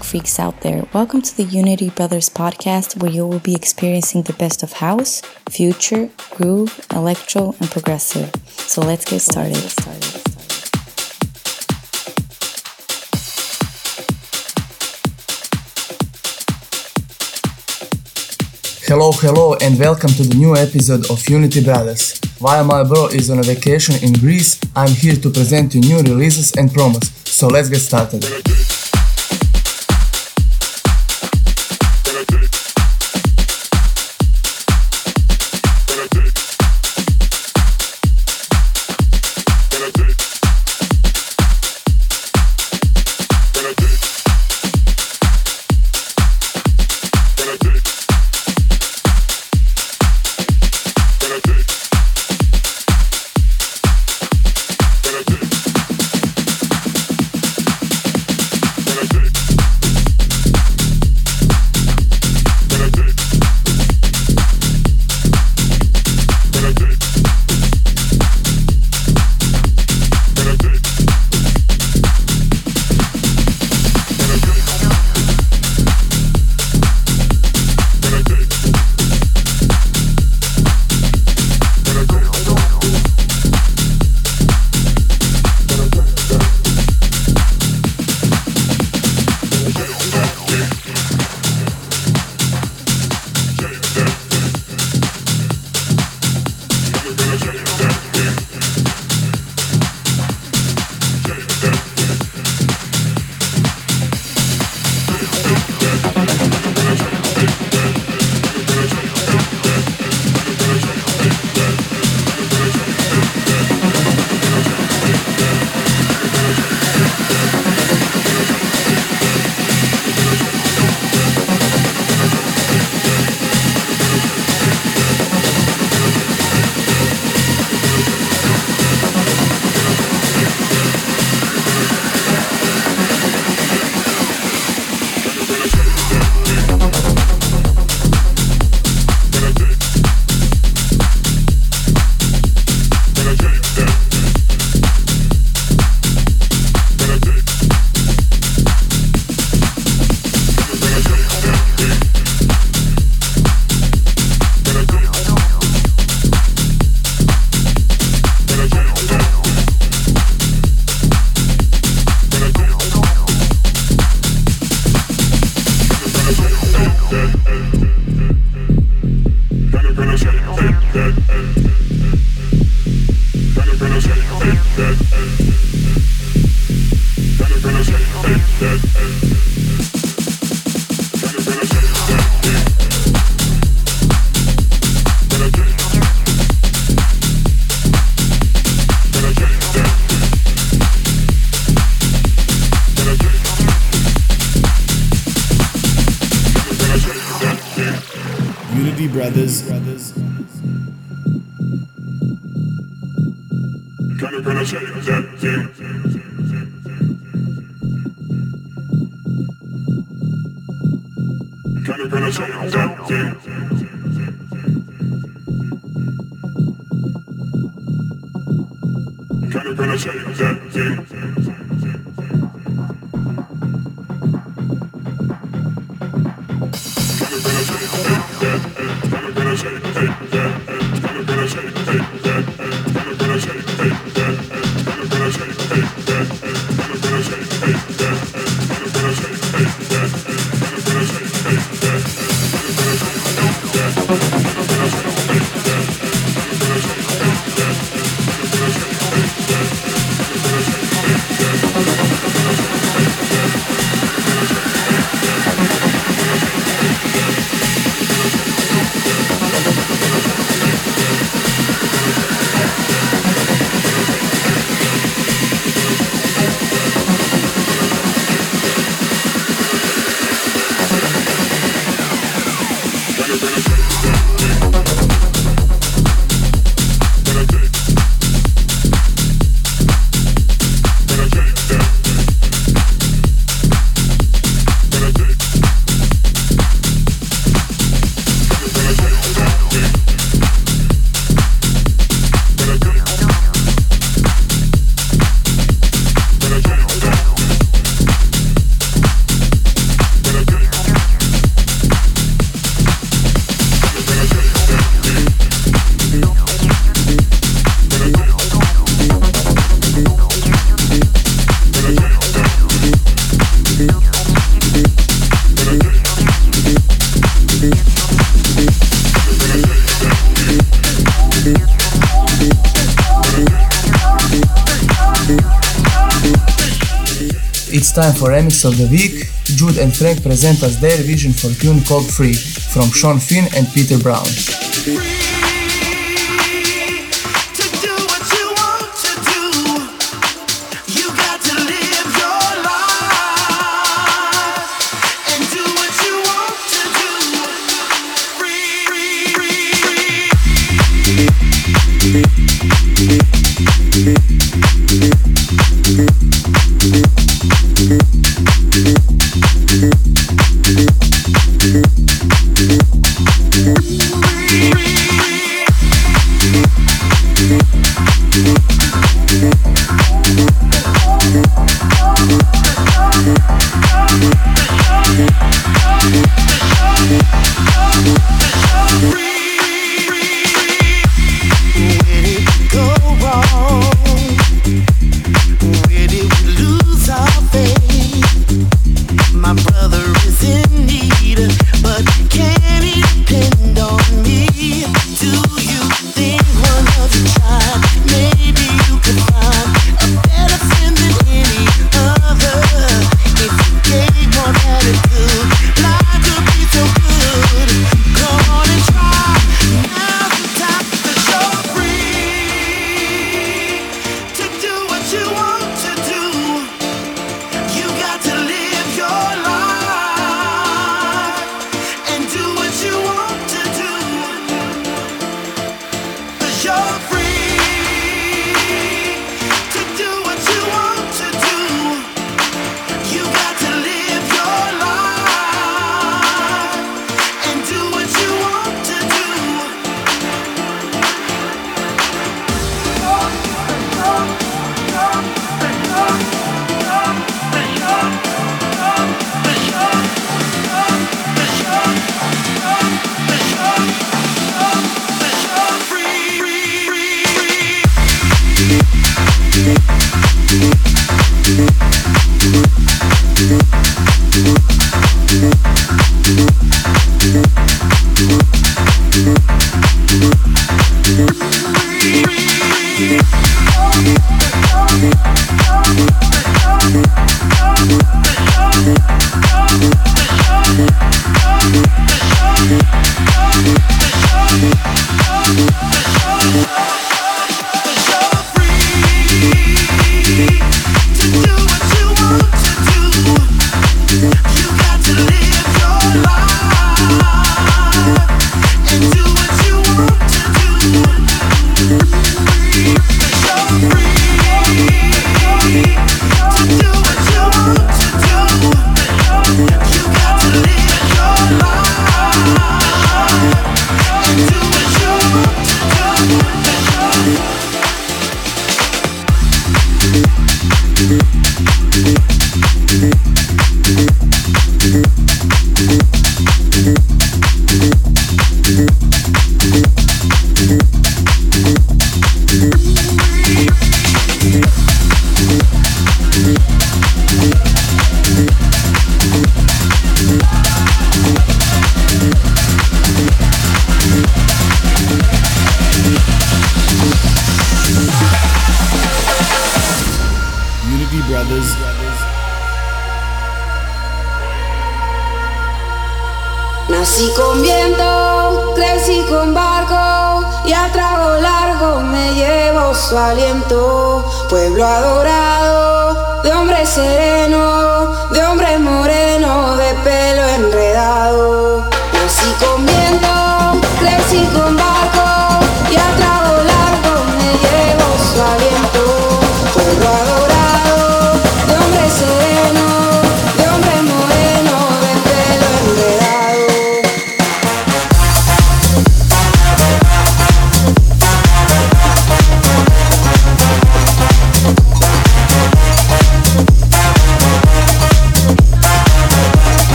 music freaks out there. Welcome to the Unity Brothers podcast, where you will be experiencing the best of house, future, groove, electro, and progressive. So let's get started. Hello, hello, and welcome to the new episode of Unity Brothers. While my bro is on a vacation in Greece, I'm here to present you new releases and promos. So let's get started. Time for remix of the week. Jude and Frank present us their vision for tune called Free from Sean Finn and Peter Brown.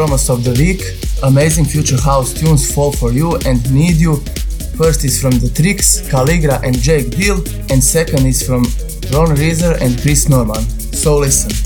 Promise of the week. Amazing future house tunes fall for you and need you. First is from The Tricks, Caligra and Jake Deal, and second is from Ron Reiser and Chris Norman. So listen.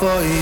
For you.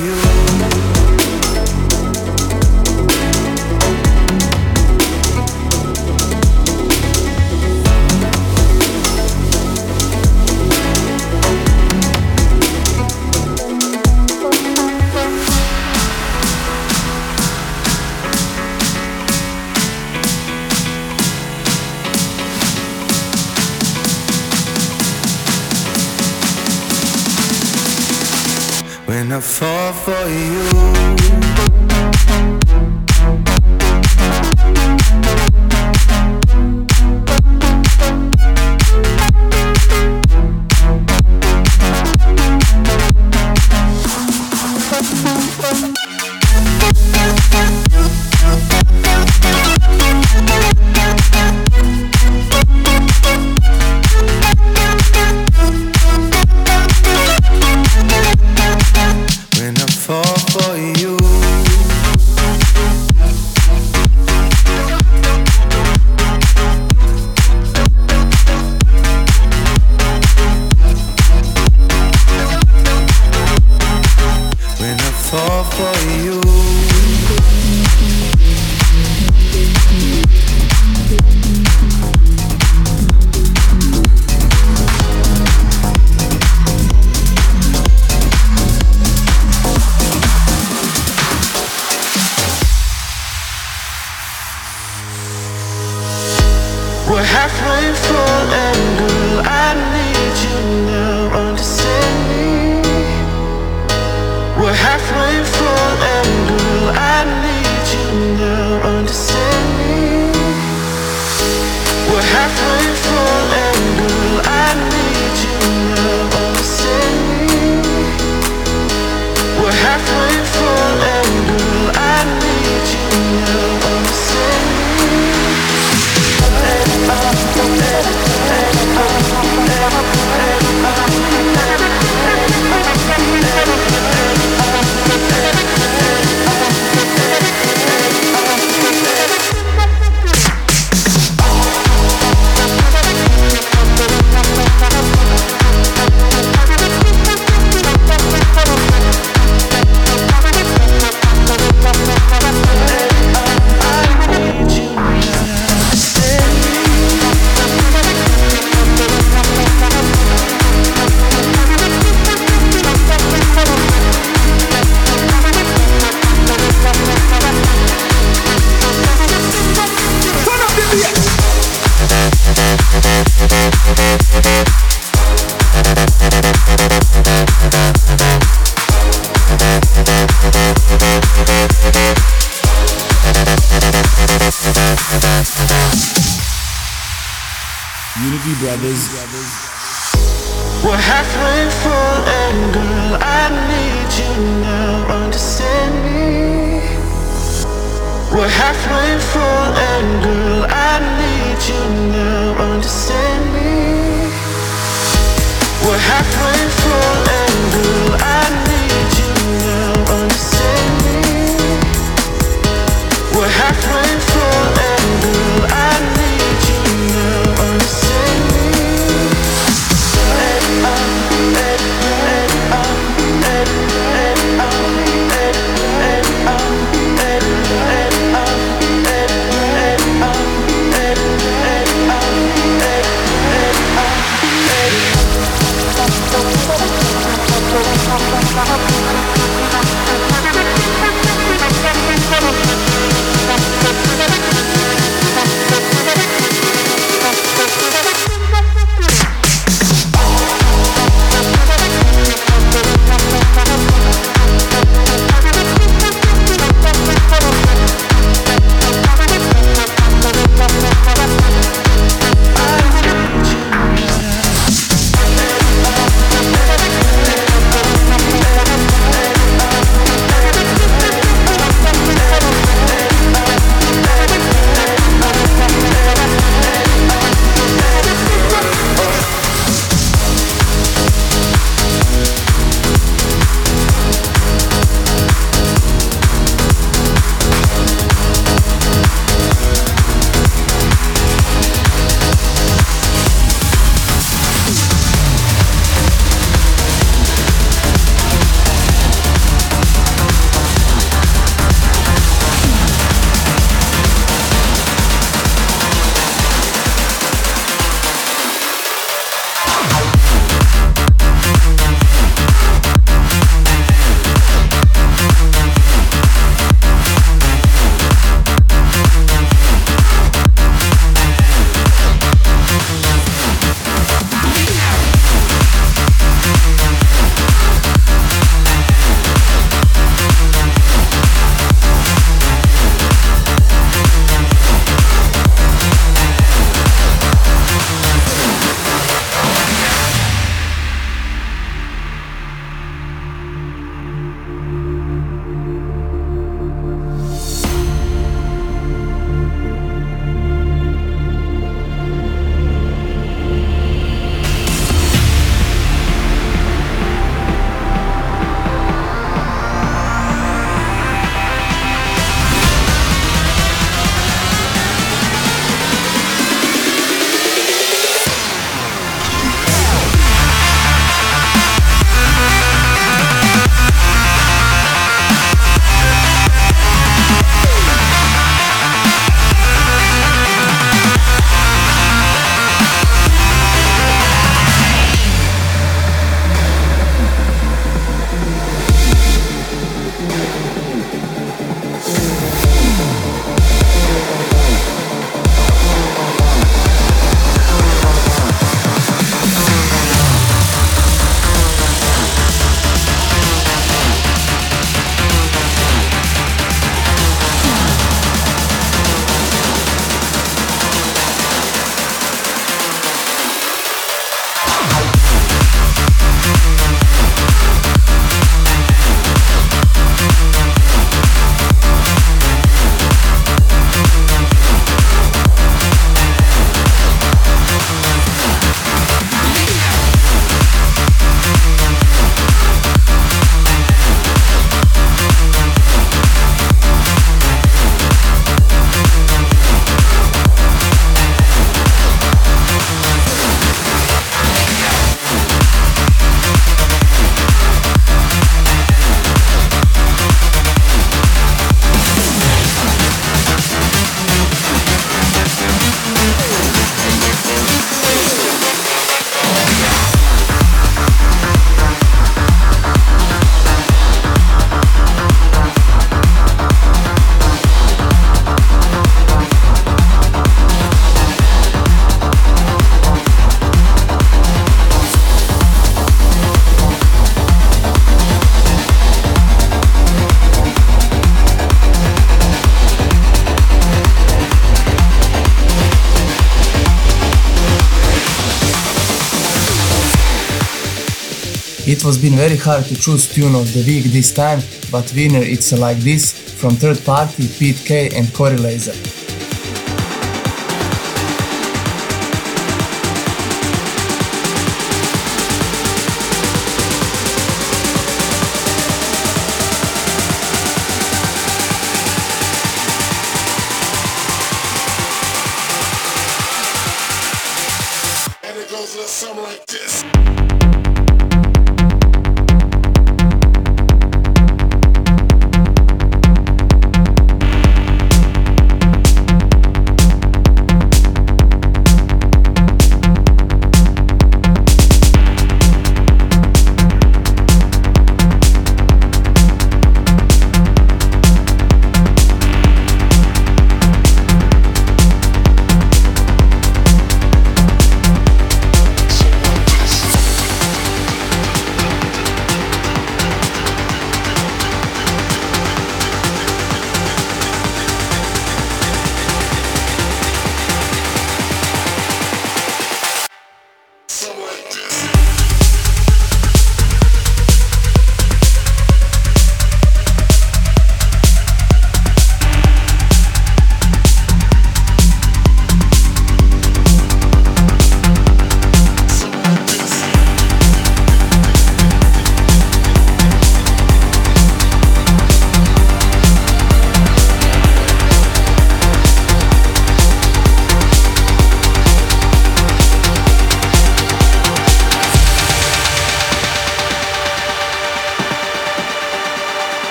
Was been very hard to choose tune of the week this time, but winner it's like this from third party Pete K and Corey Laser.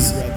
Unity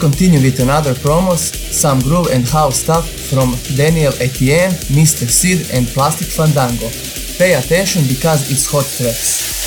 continue with another promos, some groove and house stuff from Daniel Etienne, Mr. Sid and Plastic Fandango. Pay attention because it's hot tracks.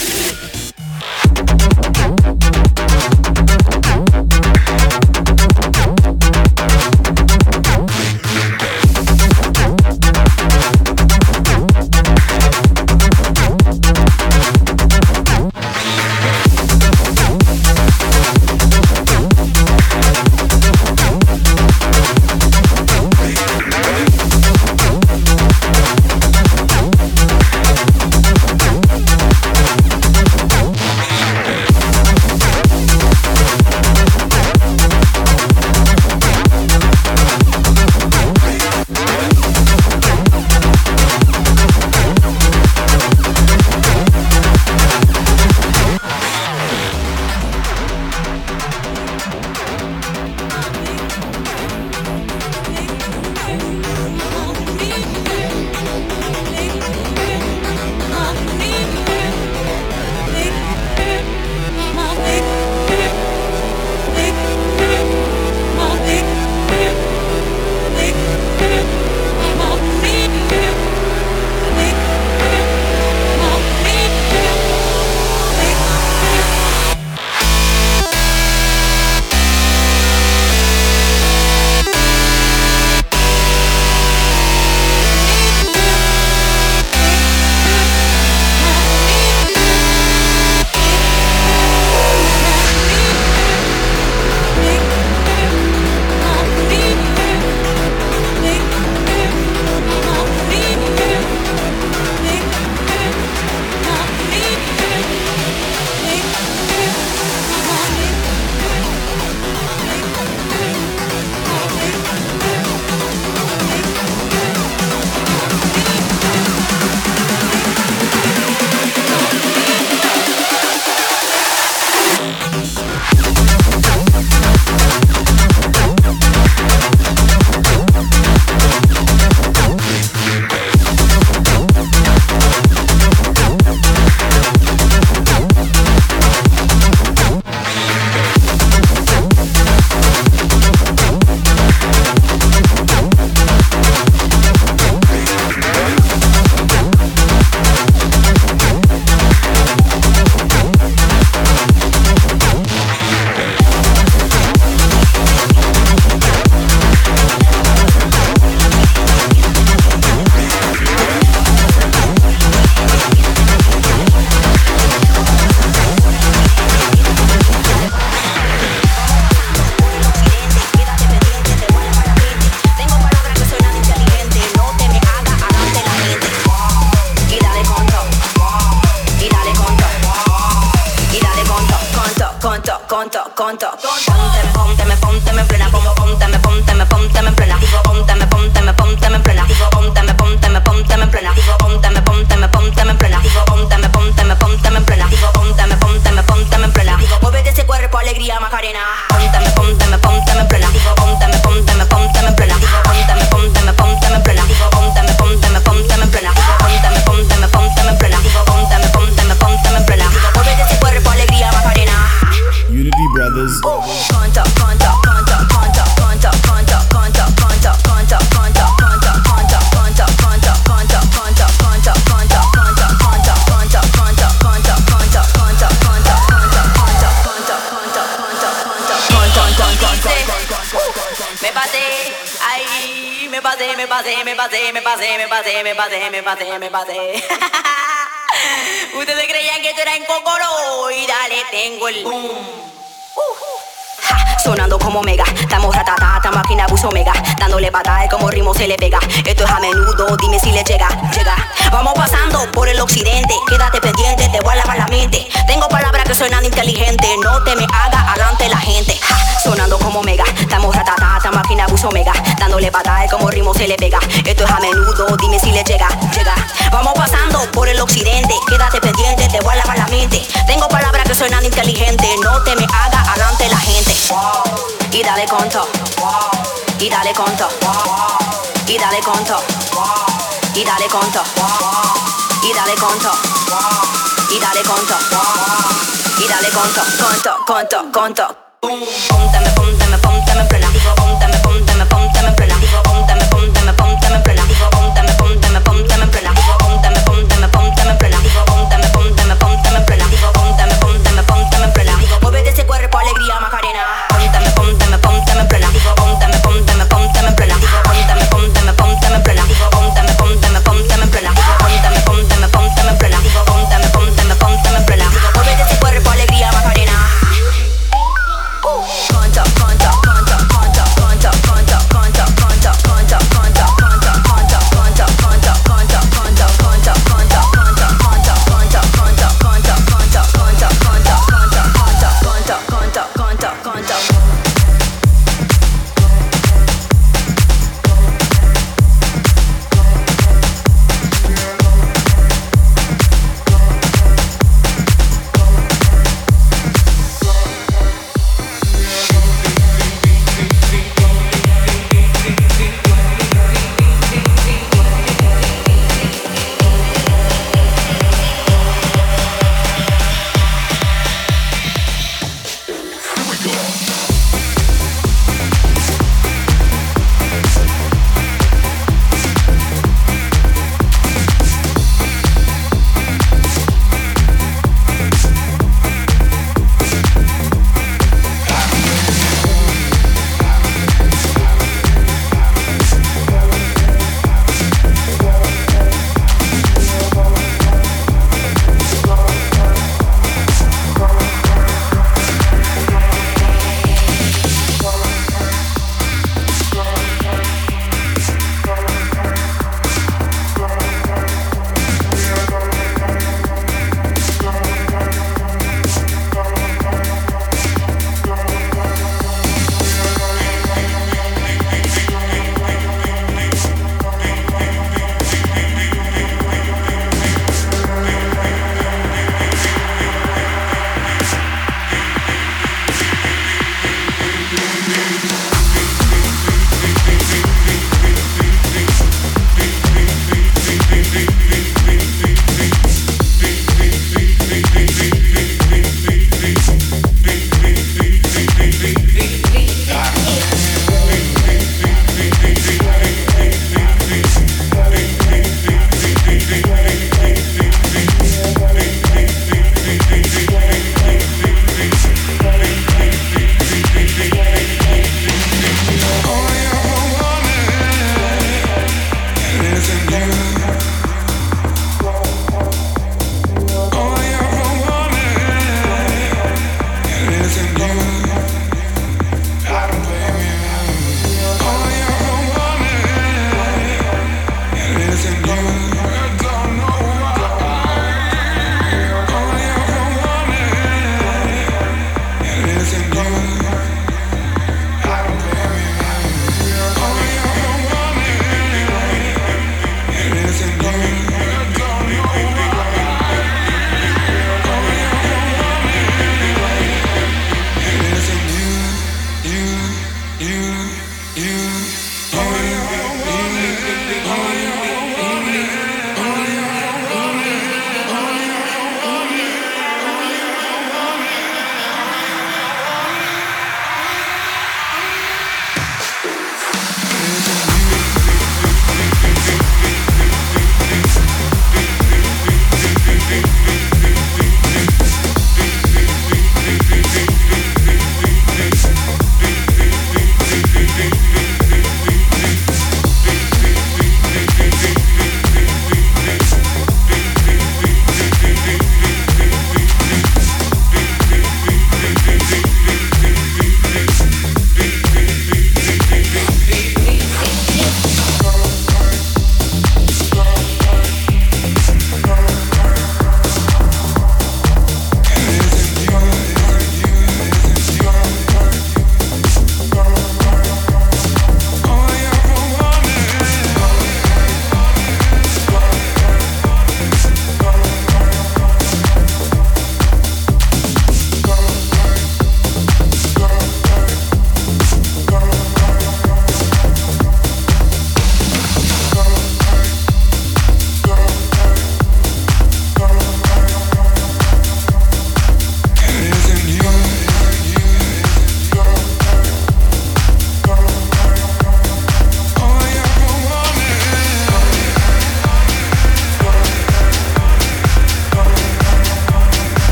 about the hear about to hear. dale conto, y dale conto, y dale conto, y dale conto, y dale conto, y dale conto, y dale conto, conto, conto, conto,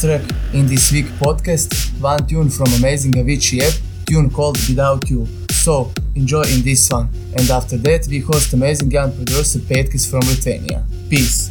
track in this week podcast, one tune from amazing Avicii app, tune called Without You. So enjoy in this one. And after that we host amazing young producer Petkis from Lithuania. Peace.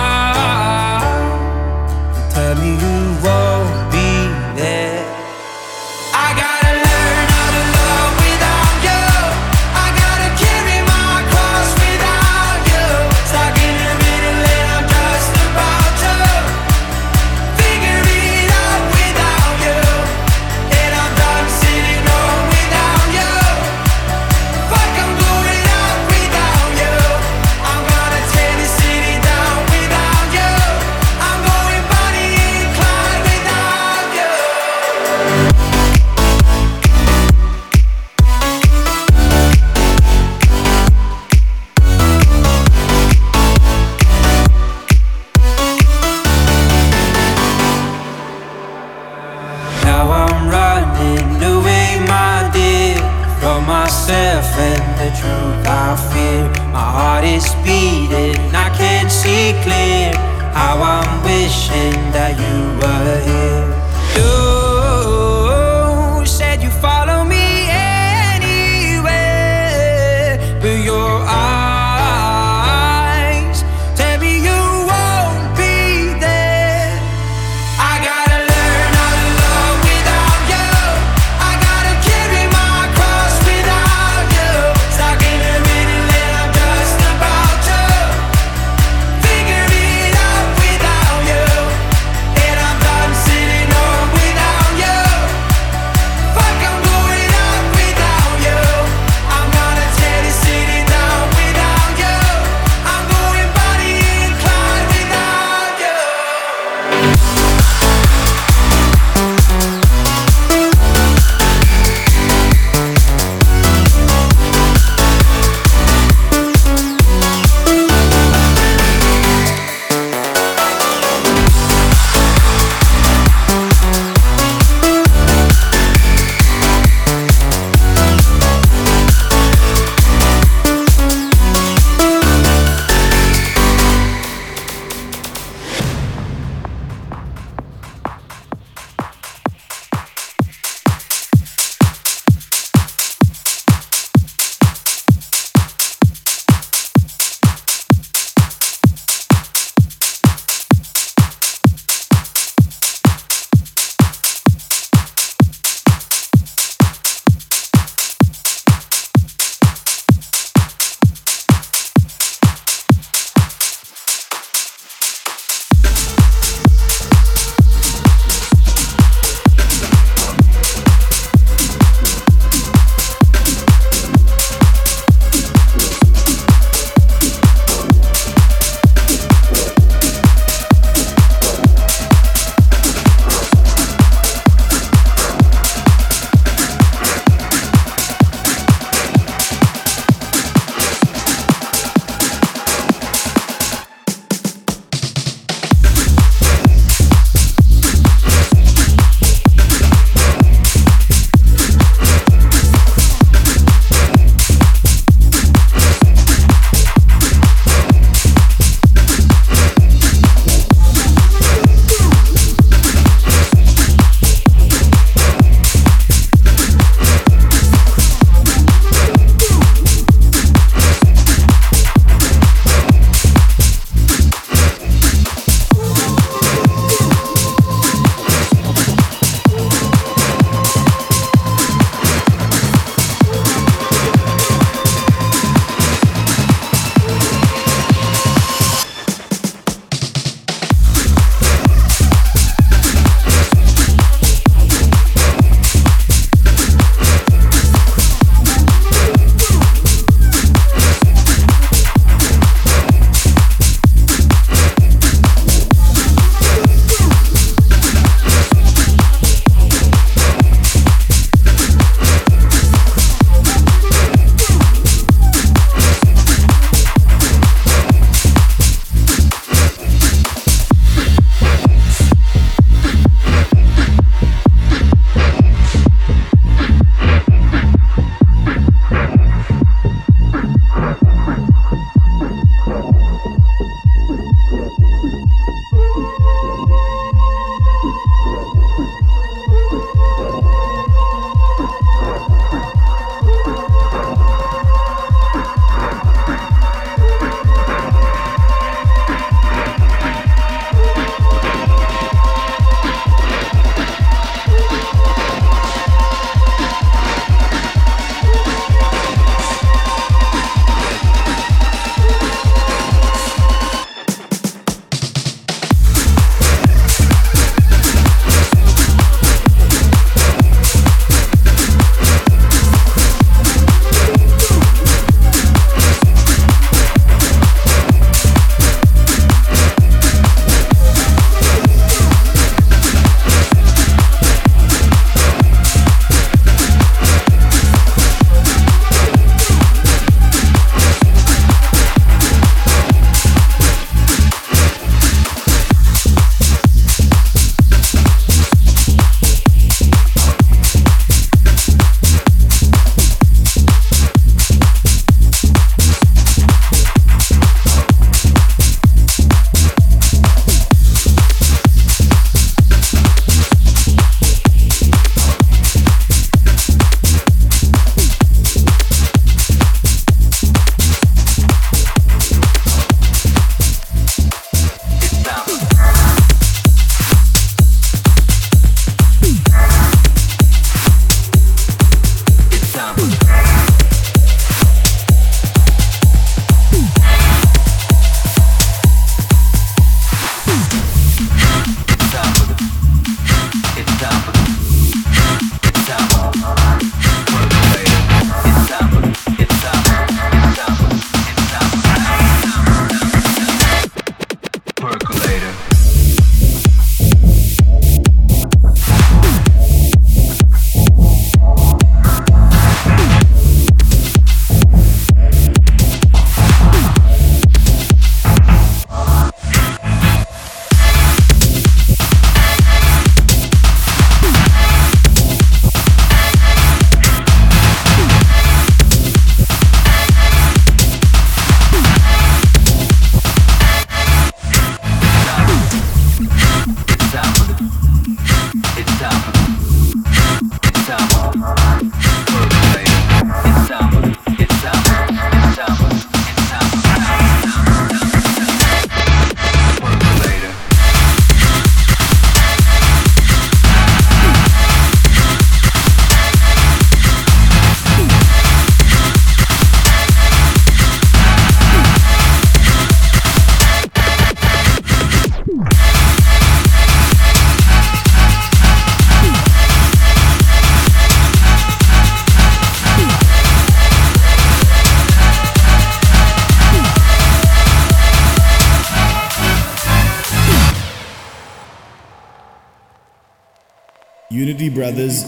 Unity Brothers.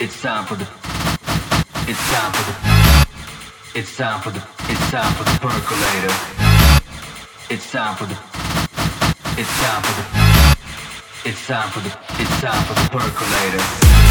It's time for the. It's time for the. It's time for the. It's time for the percolator. It's time for the. It's time for the. It's time for the. It's time for the percolator.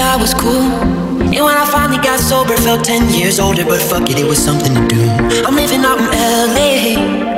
I was cool. And when I finally got sober, felt 10 years older, but fuck it, it was something to do. I'm living out in LA.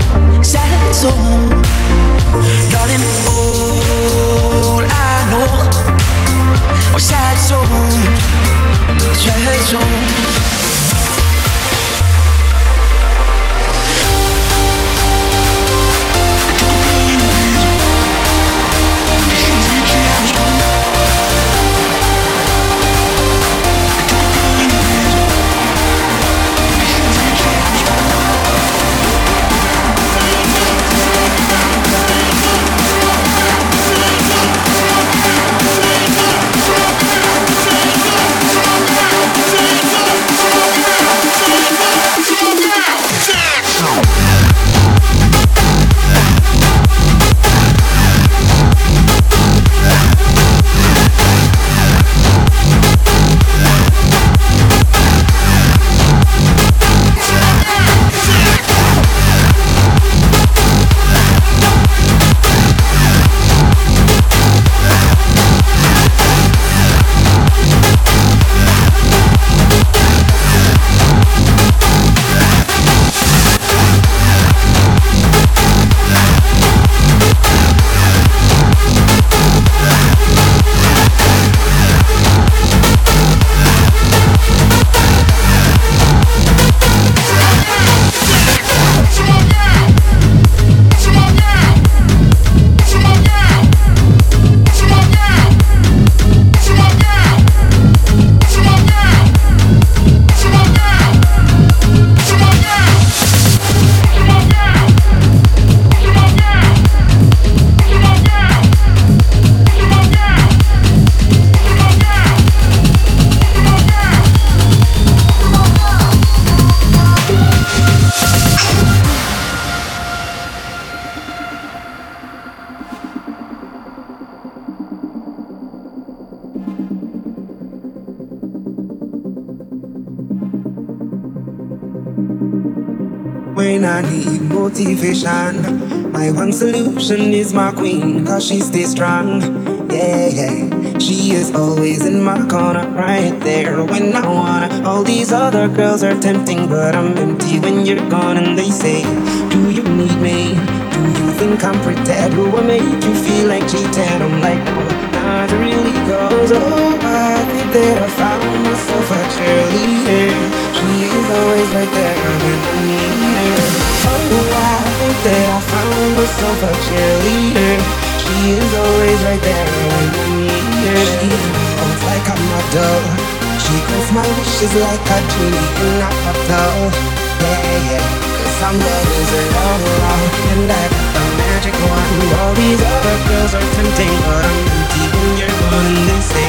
sad soul. Darling, all I know are sad souls, sad souls. When I need motivation, my one solution is my queen, cause she stays strong. Yeah, yeah. She is always in my corner, right there when I wanna. All these other girls are tempting, but I'm empty when you're gone. And they say, Do you need me? Do you think I'm pretend? Do I make you feel like cheating? I'm like, no, not really, cause oh, I think that I found myself a cheerleader. She is always right there when I need her. Oh, I think that I found myself a cheerleader. She is always right there when I need her. She holds like a model. She grants my wishes like a genie in a bottle. Yeah, yeah. Cause I'm the wizard all along. And I got the magic wand. All these other girls are tempting, but I'm empty when you're gone. And say,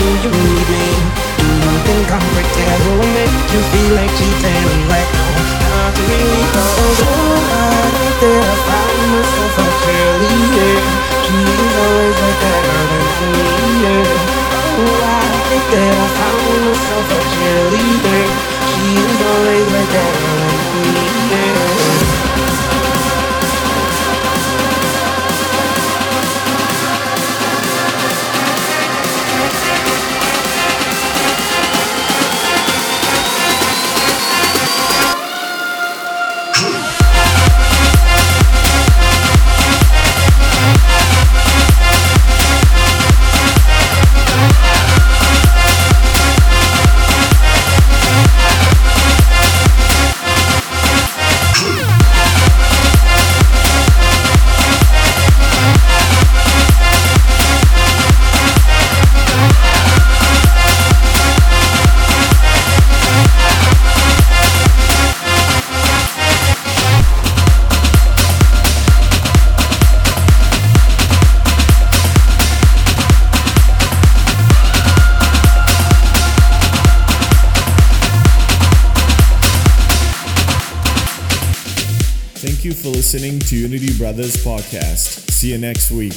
Do you need me? I'm pretend? Will make you feel like oh, cheating? I'm like, no, not really. I think that I found myself a cheerleader. She is always right there when I need her. Oh, I think that I found myself a cheerleader. Is always right there when I need her. Brothers Podcast. See you next week.